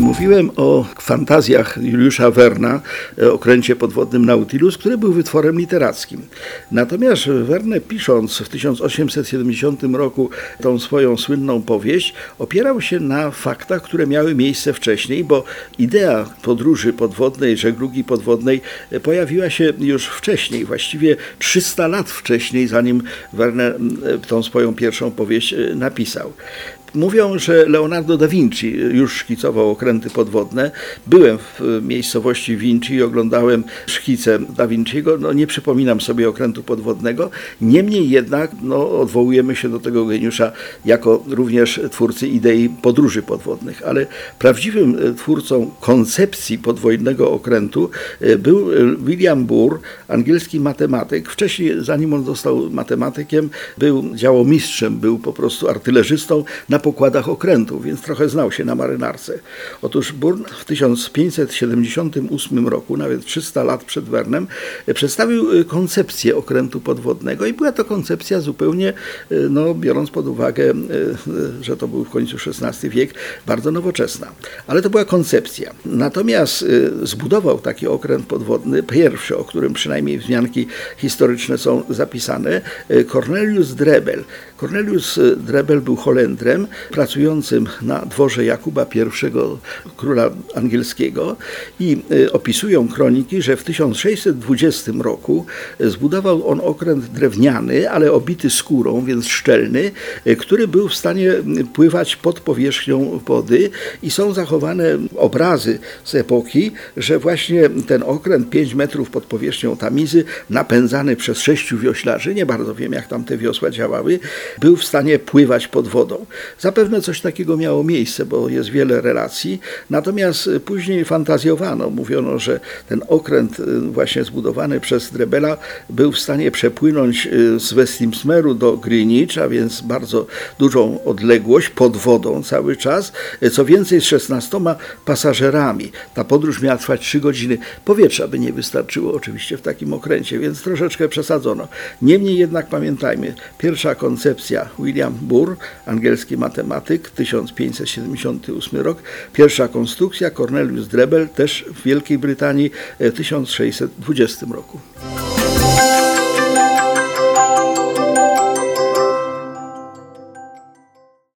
Mówiłem o fantazjach Juliusza Werna, e, okręcie podwodnym Nautilus, który był wytworem literackim. Natomiast Verne pisząc w 1870 roku tą swoją słynną powieść, opierał się na faktach, które miały miejsce wcześniej, bo idea podróży podwodnej, żeglugi podwodnej e, pojawiła się już wcześniej, właściwie 300 lat wcześniej, zanim Verne e, tą swoją pierwszą powieść napisał. Mówią, że Leonardo da Vinci już szkicował okręty podwodne. Byłem w miejscowości Vinci i oglądałem szkice da Vinciego. No, nie przypominam sobie okrętu podwodnego. Niemniej jednak no, odwołujemy się do tego geniusza jako również twórcy idei podróży podwodnych. Ale prawdziwym twórcą koncepcji podwodnego okrętu e, był William Burr, angielski matematyk. Wcześniej, zanim on został matematykiem, był działomistrzem, był po prostu artylerzystą na pokładach okrętów, więc trochę znał się na marynarce. Otóż Burn w 1578 roku, nawet 300 lat przed Wernem, przedstawił y, koncepcję okrętu podwodnego i była to koncepcja zupełnie, y, no, biorąc pod uwagę, że to był w końcu XVI wiek, bardzo nowoczesna. Ale to była koncepcja. Natomiast zbudował taki okręt podwodny, pierwszy, o którym przynajmniej wzmianki historyczne są zapisane, Cornelius Drebel. Cornelius Drebel był Holendrem, pracującym na dworze Jakuba I, króla angielskiego i e, opisują kroniki, że w 1620 roku zbudował on okręt drewniany, ale obity skórą, więc szczelny, e, który był w stanie pływać pod powierzchnią wody i są zachowane obrazy z epoki, że właśnie ten okręt 5 metrów pod powierzchnią Tamizy, napędzany przez sześciu wioślarzy, nie bardzo wiem jak tam te wiosła działały, był w stanie pływać pod wodą. Zapewne coś takiego miało miejsce, bo jest wiele relacji. Natomiast y, później fantazjowano, mówiono, że ten okręt y, właśnie zbudowany przez Drebela był w stanie przepłynąć y, z Westminsteru do Greenwich, a więc bardzo dużą odległość pod wodą cały czas. Co więcej, z 16 pasażerami. Ta podróż miała trwać 3 godziny. Powietrza by nie wystarczyło oczywiście w takim okręcie, więc troszeczkę przesadzono. Niemniej jednak pamiętajmy, pierwsza koncepcja William Burr, angielski matematyk, 1578 rok. Pierwsza konstrukcja Cornelius Drebel też w Wielkiej Brytanii w 1620 roku.